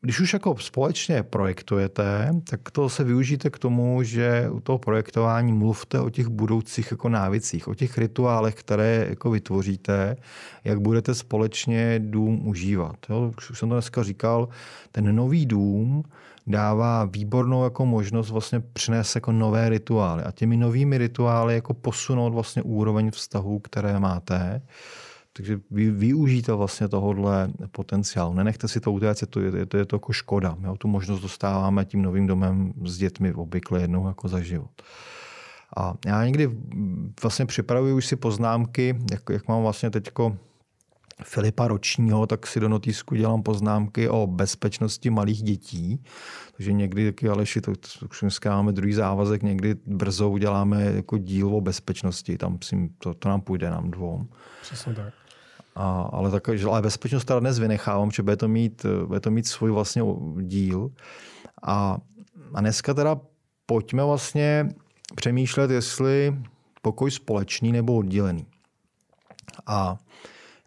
když už jako společně projektujete, tak to se využijte k tomu, že u toho projektování mluvte o těch budoucích jako návicích, o těch rituálech, které jako vytvoříte, jak budete společně dům užívat. Jo, už jsem to dneska říkal, ten nový dům dává výbornou jako možnost vlastně přinést jako nové rituály a těmi novými rituály jako posunout vlastně úroveň vztahu, které máte takže vy, využijte vlastně tohohle potenciálu. Nenechte si to utéct, je to, je, to, je to jako škoda. My tu možnost dostáváme tím novým domem s dětmi obvykle jednou jako za život. A já někdy vlastně připravuju si poznámky, jak, jak mám vlastně teďko Filipa ročního, tak si do notýsku dělám poznámky o bezpečnosti malých dětí. Takže někdy taky Aleši, to, to už dneska máme druhý závazek, někdy brzo uděláme jako díl o bezpečnosti. Tam si, to, to nám půjde nám dvou. Přesně tak. A, ale, tak, ale bezpečnost teda dnes vynechávám, že bude to mít, bude to mít svůj vlastně díl. A, a dneska teda pojďme vlastně přemýšlet, jestli pokoj společný nebo oddělený. A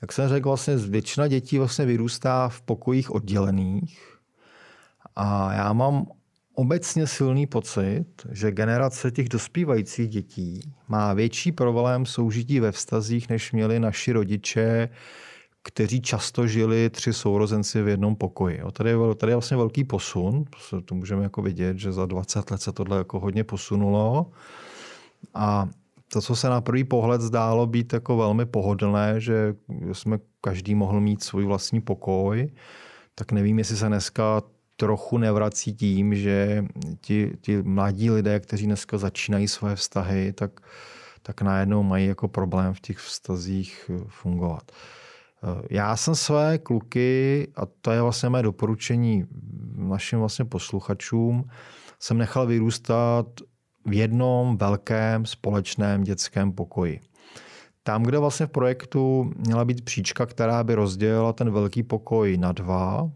jak jsem řekl, vlastně většina dětí vlastně vyrůstá v pokojích oddělených. A já mám obecně silný pocit, že generace těch dospívajících dětí má větší problém soužití ve vztazích, než měli naši rodiče, kteří často žili tři sourozenci v jednom pokoji. Tady je, tady je vlastně velký posun, to můžeme jako vidět, že za 20 let se tohle jako hodně posunulo. A to, co se na první pohled zdálo být jako velmi pohodlné, že jsme každý mohl mít svůj vlastní pokoj, tak nevím, jestli se dneska trochu nevrací tím, že ti, ti mladí lidé, kteří dneska začínají své vztahy, tak, tak najednou mají jako problém v těch vztazích eh, fungovat. Eh, já jsem své kluky, a to je vlastně mé doporučení našim vlastně posluchačům, jsem nechal vyrůstat v jednom velkém společném dětském pokoji. Tam, kde vlastně v projektu měla být příčka, která by rozdělila ten velký pokoj na dva,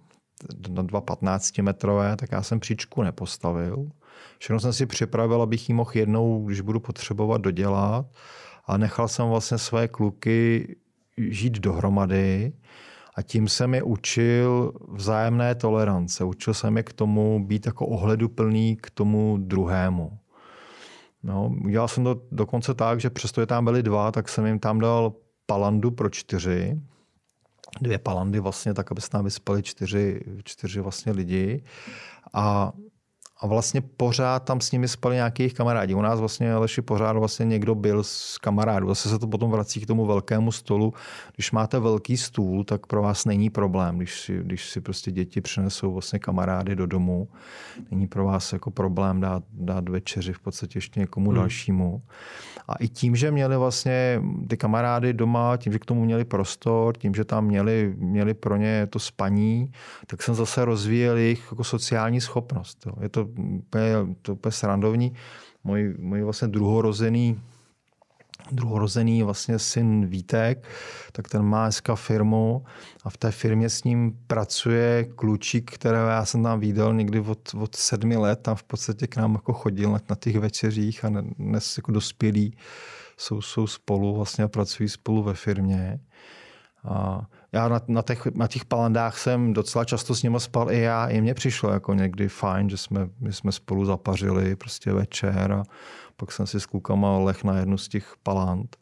na dva 15 metrové, tak já jsem příčku nepostavil. Všechno jsem si připravil, abych ji mohl jednou, když budu potřebovat, dodělat. A nechal jsem vlastně své kluky žít dohromady a tím jsem je učil vzájemné tolerance. Učil jsem je k tomu být jako ohleduplný k tomu druhému. No, udělal jsem to dokonce tak, že přesto je tam byli dva, tak jsem jim tam dal palandu pro čtyři, dvě palandy vlastně, tak aby se tam vyspali čtyři, čtyři vlastně lidi. A a vlastně pořád tam s nimi spali nějaký jejich kamarádi. U nás vlastně Aleši pořád vlastně někdo byl s kamarádů. Zase se to potom vrací k tomu velkému stolu. Když máte velký stůl, tak pro vás není problém, když si, když si prostě děti přinesou vlastně kamarády do domu. Není pro vás jako problém dát, dát večeři v podstatě ještě někomu hmm. dalšímu. A i tím, že měli vlastně ty kamarády doma, tím, že k tomu měli prostor, tím, že tam měli, měli pro ně to spaní, tak jsem zase rozvíjel jejich jako sociální schopnost. Jo. Je to úplně, to úplně srandovní. Můj, můj vlastně druhorozený druhorozený vlastně syn Vítek, tak ten má dneska firmu a v té firmě s ním pracuje klučík, kterého já jsem tam viděl někdy od, od sedmi let, tam v podstatě k nám jako chodil na, na těch večeřích a dnes jako dospělí jsou, jsou spolu vlastně a pracují spolu ve firmě. A já na, na, těch, na těch palandách jsem docela často s nimi spal i já. I mně přišlo jako někdy fajn, že jsme, my jsme spolu zapařili prostě večer a pak jsem si s klukama leh na jednu z těch palant.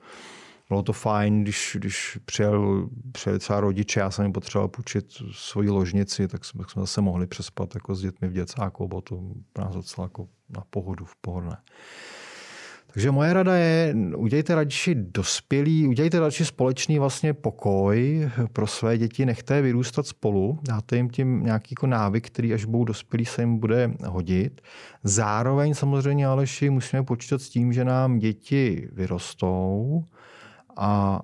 Bylo to fajn, když, když přijel, přijeli třeba rodiče, já jsem jim potřeboval půjčit svoji ložnici, tak jsme, tak jsme zase mohli přespat jako s dětmi v děcáku, bylo to nás docela jako na pohodu, v pohodné. Takže moje rada je, udělejte radši dospělý, udělejte radši společný vlastně pokoj pro své děti, nechte je vyrůstat spolu, dáte jim tím nějaký jako návyk, který až budou dospělí se jim bude hodit. Zároveň samozřejmě Aleši musíme počítat s tím, že nám děti vyrostou a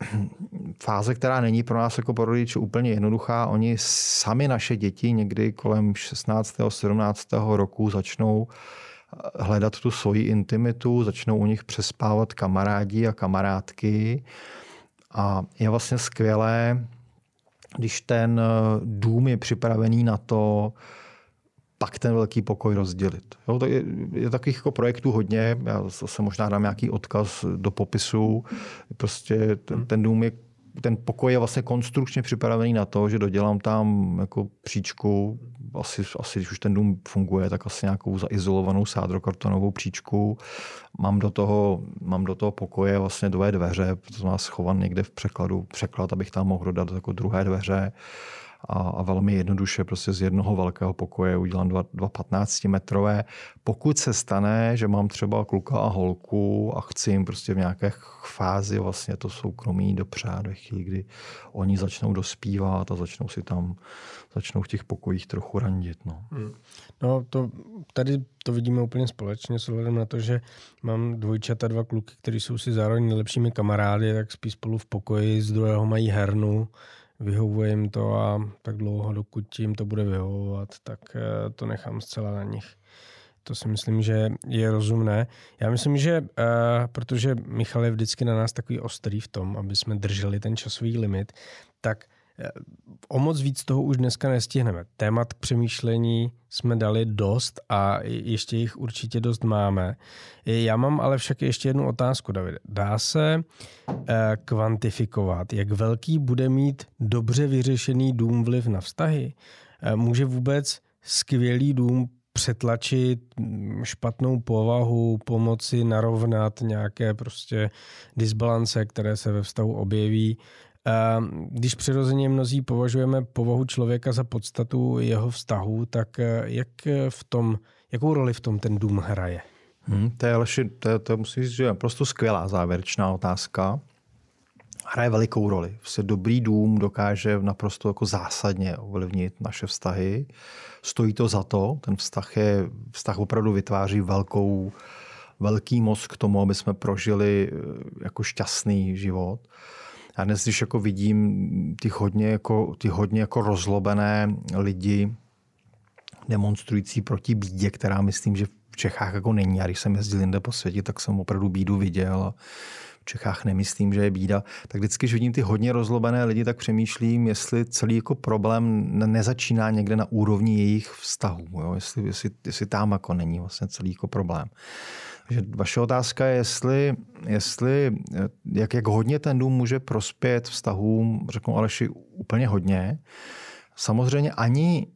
fáze, která není pro nás jako pro rodiče úplně jednoduchá. Oni sami naše děti někdy kolem 16. 17. roku začnou hledat tu svoji intimitu, začnou u nich přespávat kamarádi a kamarádky. A je vlastně skvělé, když ten eh, dům je připravený na to, pak ten velký pokoj rozdělit. Jo, to je, je takových jako projektů hodně, já zase možná dám nějaký odkaz do popisu. Prostě ten, ten dům je ten pokoj je vlastně konstrukčně připravený na to, že dodělám tam jako příčku, asi, asi když už ten dům funguje, tak asi nějakou zaizolovanou sádrokartonovou příčku. Mám do toho, mám do toho pokoje vlastně dvě dveře, to má schovan někde v překladu, překlad, abych tam mohl dodat jako druhé dveře a, a velmi jednoduše prostě z jednoho velkého pokoje udělám dva, dva 15 metrové. Pokud se stane, že mám třeba kluka a holku a chci jim prostě v nějaké fázi vlastně to soukromí dopřát ve chvíli, kdy oni začnou dospívat a začnou si tam začnou v těch pokojích trochu randit. No, hmm. no to, tady to vidíme úplně společně s ohledem na to, že mám dvojčata, dva kluky, kteří jsou si zároveň nejlepšími kamarády, tak spí spolu v pokoji, z druhého mají hernu, vyhovuje jim to a tak dlouho, dokud jim to bude vyhovovat, tak eh, to nechám zcela na nich. To si myslím, že je rozumné. Já myslím, že uh, protože Michal je vždycky na nás takový ostrý v tom, aby jsme drželi ten časový limit, tak O moc víc toho už dneska nestihneme. Témat k přemýšlení jsme dali dost a ještě jich určitě dost máme. Já mám ale však ještě jednu otázku, David. Dá se eh, kvantifikovat, jak velký bude mít dobře vyřešený dům vliv na vztahy? Eh, může vůbec skvělý dům přetlačit mm, špatnou povahu, pomoci narovnat nějaké prostě disbalance, které se ve vztahu objeví. Když přirozeně mnozí považujeme povahu člověka za podstatu jeho vztahu, tak eh, jak v tom, jakou roli v tom ten dům hraje? Hmm, to je, Aleši, to, to musím říct, že je prostě skvělá závěrečná otázka. Hraje velikou roli. Vlastně dobrý dům dokáže naprosto jako zásadně ovlivnit naše vztahy. Stojí to za to. Ten vztah, je, vztah opravdu vytváří velkou, velký moc k tomu, aby jsme prožili eh, jako šťastný život. Já dnes, když jako vidím ty hodně jako, ty hodně jako rozlobené lidi, demonstrující proti bídě, která myslím, že v Čechách jako není. Já když jsem jezdil jinde po světě, tak jsem opravdu bídu viděl. A v Čechách nemyslím, že je bída. Tak vždycky, když vidím ty hodně rozlobené lidi, tak přemýšlím, jestli celý jako problém nezačíná někde na úrovni jejich vztahů. Jo? Jestli, jestli, jestli tam jako není vlastně celý jako problém. Takže vaše otázka je, jestli, jestli jak, jak hodně ten dům může prospět vztahům, řeknu Aleši, úplně hodně. Samozřejmě ani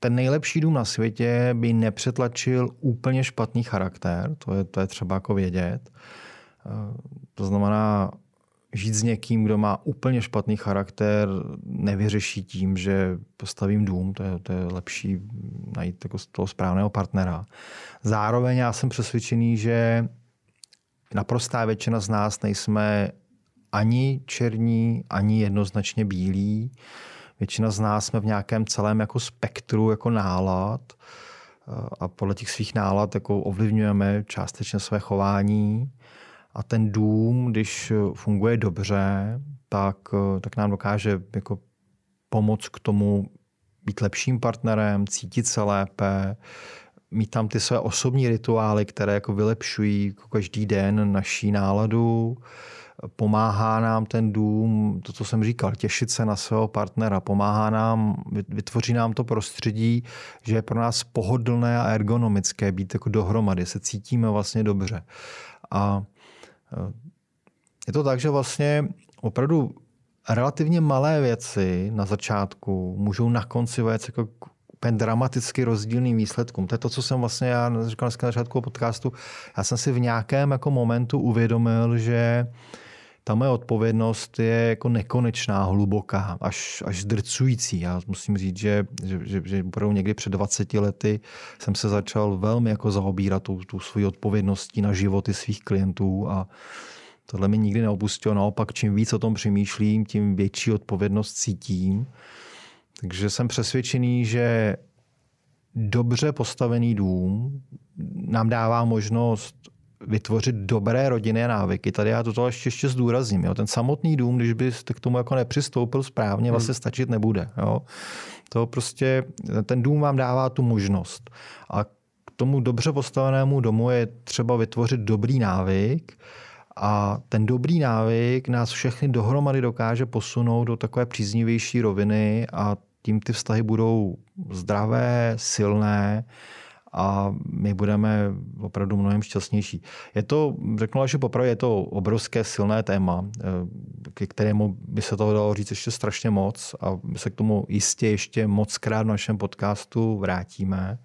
ten nejlepší dům na světě by nepřetlačil úplně špatný charakter, to je, to je třeba jako vědět. To znamená, žít s někým, kdo má úplně špatný charakter, nevyřeší tím, že postavím dům, to je, to je lepší najít jako toho správného partnera. Zároveň já jsem přesvědčený, že naprostá většina z nás nejsme ani černí, ani jednoznačně bílí. Většina z nás jsme v nějakém celém jako spektru jako nálad a podle těch svých nálad jako ovlivňujeme částečně své chování. A ten dům, když funguje dobře, tak, tak nám dokáže jako pomoct k tomu být lepším partnerem, cítit se lépe, mít tam ty své osobní rituály, které jako vylepšují jako každý den naší náladu, pomáhá nám ten dům, to, co jsem říkal, těšit se na svého partnera, pomáhá nám, vytvoří nám to prostředí, že je pro nás pohodlné a ergonomické být jako dohromady, se cítíme vlastně dobře. A je to tak, že vlastně opravdu relativně malé věci na začátku můžou na konci vést jako úplně dramaticky rozdílným výsledkům. To je to, co jsem vlastně já říkal dneska na začátku podcastu. Já jsem si v nějakém jako momentu uvědomil, že ta moje odpovědnost je jako nekonečná, hluboká, až, až zdrcující. Já musím říct, že, že, že, že opravdu někdy před 20 lety jsem se začal velmi jako zaobírat tu, tu svoji odpovědností na životy svých klientů a tohle mi nikdy neopustilo. Naopak, čím víc o tom přemýšlím, tím větší odpovědnost cítím. Takže jsem přesvědčený, že dobře postavený dům nám dává možnost vytvořit dobré rodinné návyky. Tady já toto ještě, ještě zdůrazním. Jo. Ten samotný dům, když byste k tomu jako nepřistoupil správně, hmm. vlastně stačit nebude. Jo. To prostě, ten dům vám dává tu možnost. A k tomu dobře postavenému domu je třeba vytvořit dobrý návyk, a ten dobrý návyk nás všechny dohromady dokáže posunout do takové příznivější roviny a tím ty vztahy budou zdravé, silné a my budeme opravdu mnohem šťastnější. Je to, řeknu že popravdě, je to obrovské silné téma, eh, ke kterému by se toho dalo říct ještě strašně moc a my se k tomu jistě ještě moc krát v našem podcastu vrátíme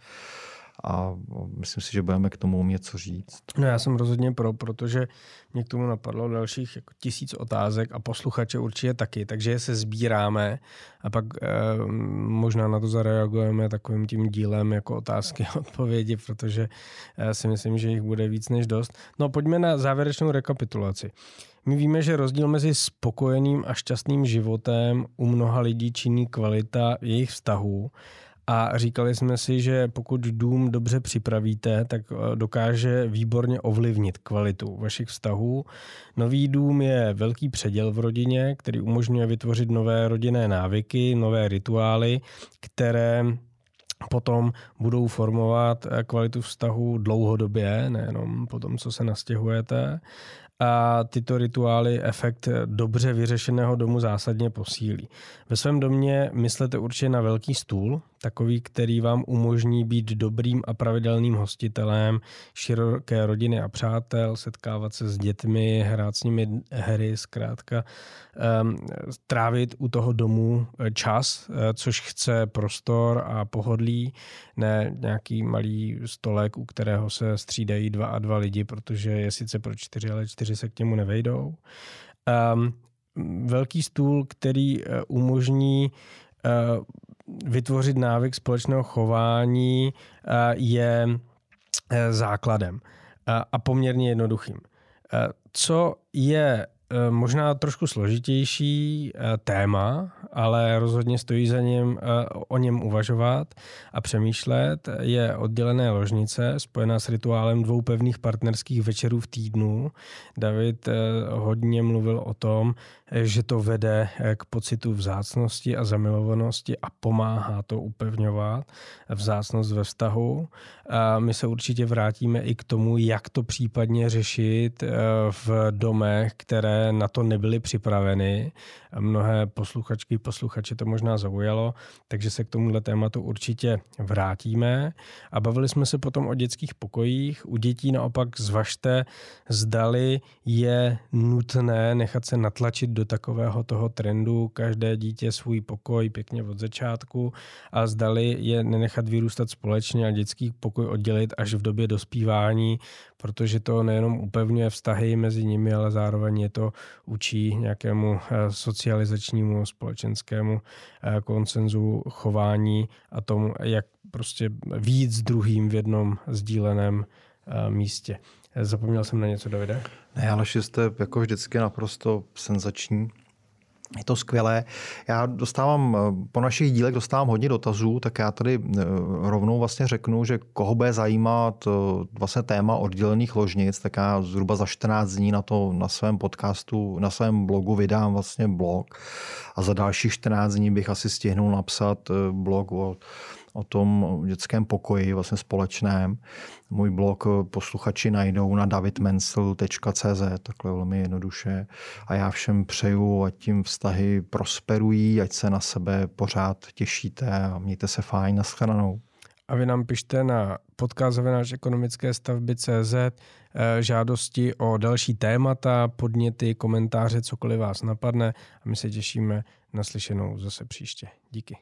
a myslím si, že budeme k tomu umět co říct. No já jsem rozhodně pro, protože mě k tomu napadlo dalších jako tisíc otázek a posluchače určitě taky, takže se sbíráme a pak eh, možná na to zareagujeme takovým tím dílem jako otázky a odpovědi, protože eh, si myslím, že jich bude víc než dost. No pojďme na závěrečnou rekapitulaci. My víme, že rozdíl mezi spokojeným a šťastným životem u mnoha lidí činí kvalita jejich vztahů a říkali jsme si, že pokud dům dobře připravíte, tak eh, dokáže výborně ovlivnit kvalitu vašich vztahů. Nový dům je velký předěl v rodině, který umožňuje vytvořit nové rodinné návyky, nové rituály, které potom budou formovat eh, kvalitu vztahu dlouhodobě, nejenom po tom, co se nastěhujete a tyto rituály efekt dobře vyřešeného domu zásadně posílí. Ve svém domě myslete určitě na velký stůl, takový, který vám umožní být dobrým a pravidelným hostitelem široké rodiny a přátel, setkávat se s dětmi, hrát s nimi hry, zkrátka um, trávit u toho domu eh, čas, eh, což chce prostor a pohodlí, ne nějaký malý stolek, u kterého se střídají dva a dva lidi, protože je sice pro čtyři, ale čtyři se k němu nevejdou. Um, velký stůl, který eh, umožní vytvořit návyk společného chování je základem a poměrně jednoduchým. Co je Eh, možná trošku složitější eh, téma, ale rozhodně stojí za ním eh, o něm uvažovat a přemýšlet. Je oddělené ložnice spojená s rituálem dvou pevných partnerských večerů v týdnu. David hodně mluvil o tom, že to vede k pocitu vzácnosti a zamilovanosti a pomáhá to upevňovat vzácnost ve vztahu. A my se určitě vrátíme i k tomu, jak to případně řešit v domech, které na to nebyly připraveny. Mnohé posluchačky, posluchače to možná zaujalo, takže se k tomuhle tématu určitě vrátíme. A bavili jsme se potom o dětských pokojích. U dětí naopak zvažte, zdali je nutné nechat se natlačit do takového toho trendu, každé dítě svůj pokoj pěkně od začátku a zdali je nenechat vyrůstat společně a dětský pokoj oddělit až v době dospívání, protože to nejenom upevňuje vztahy mezi nimi, ale zároveň je to učí nějakému eh, socializačnímu, společenskému eh, koncenzu chování a tomu, jak prostě víc s druhým v jednom sdíleném eh, místě. Zapomněl jsem na něco, Davide? Ne, ale jste jako vždycky naprosto senzační. Je to skvělé. Já dostávám, po našich dílech dostávám hodně dotazů, tak já tady eh, rovnou vlastně řeknu, že koho bude zajímat eh, vlastně téma oddělených ložnic, tak já zhruba za 14 dní na to na svém podcastu, na svém blogu vydám vlastně blog a za dalších 14 dní bych asi stihnul napsat eh, blog o o tom dětském pokoji, vlastně společném. Můj blog posluchači najdou na davidmensel.cz, takhle velmi jednoduše. A já všem přeju, ať tím vztahy prosperují, ať se na sebe pořád těšíte a mějte se fajn, naschledanou. A vy nám pište na náš ekonomické stavby CZ eh, žádosti o další témata, podněty, komentáře, cokoliv vás napadne a my se těšíme na slyšenou zase příště. Díky.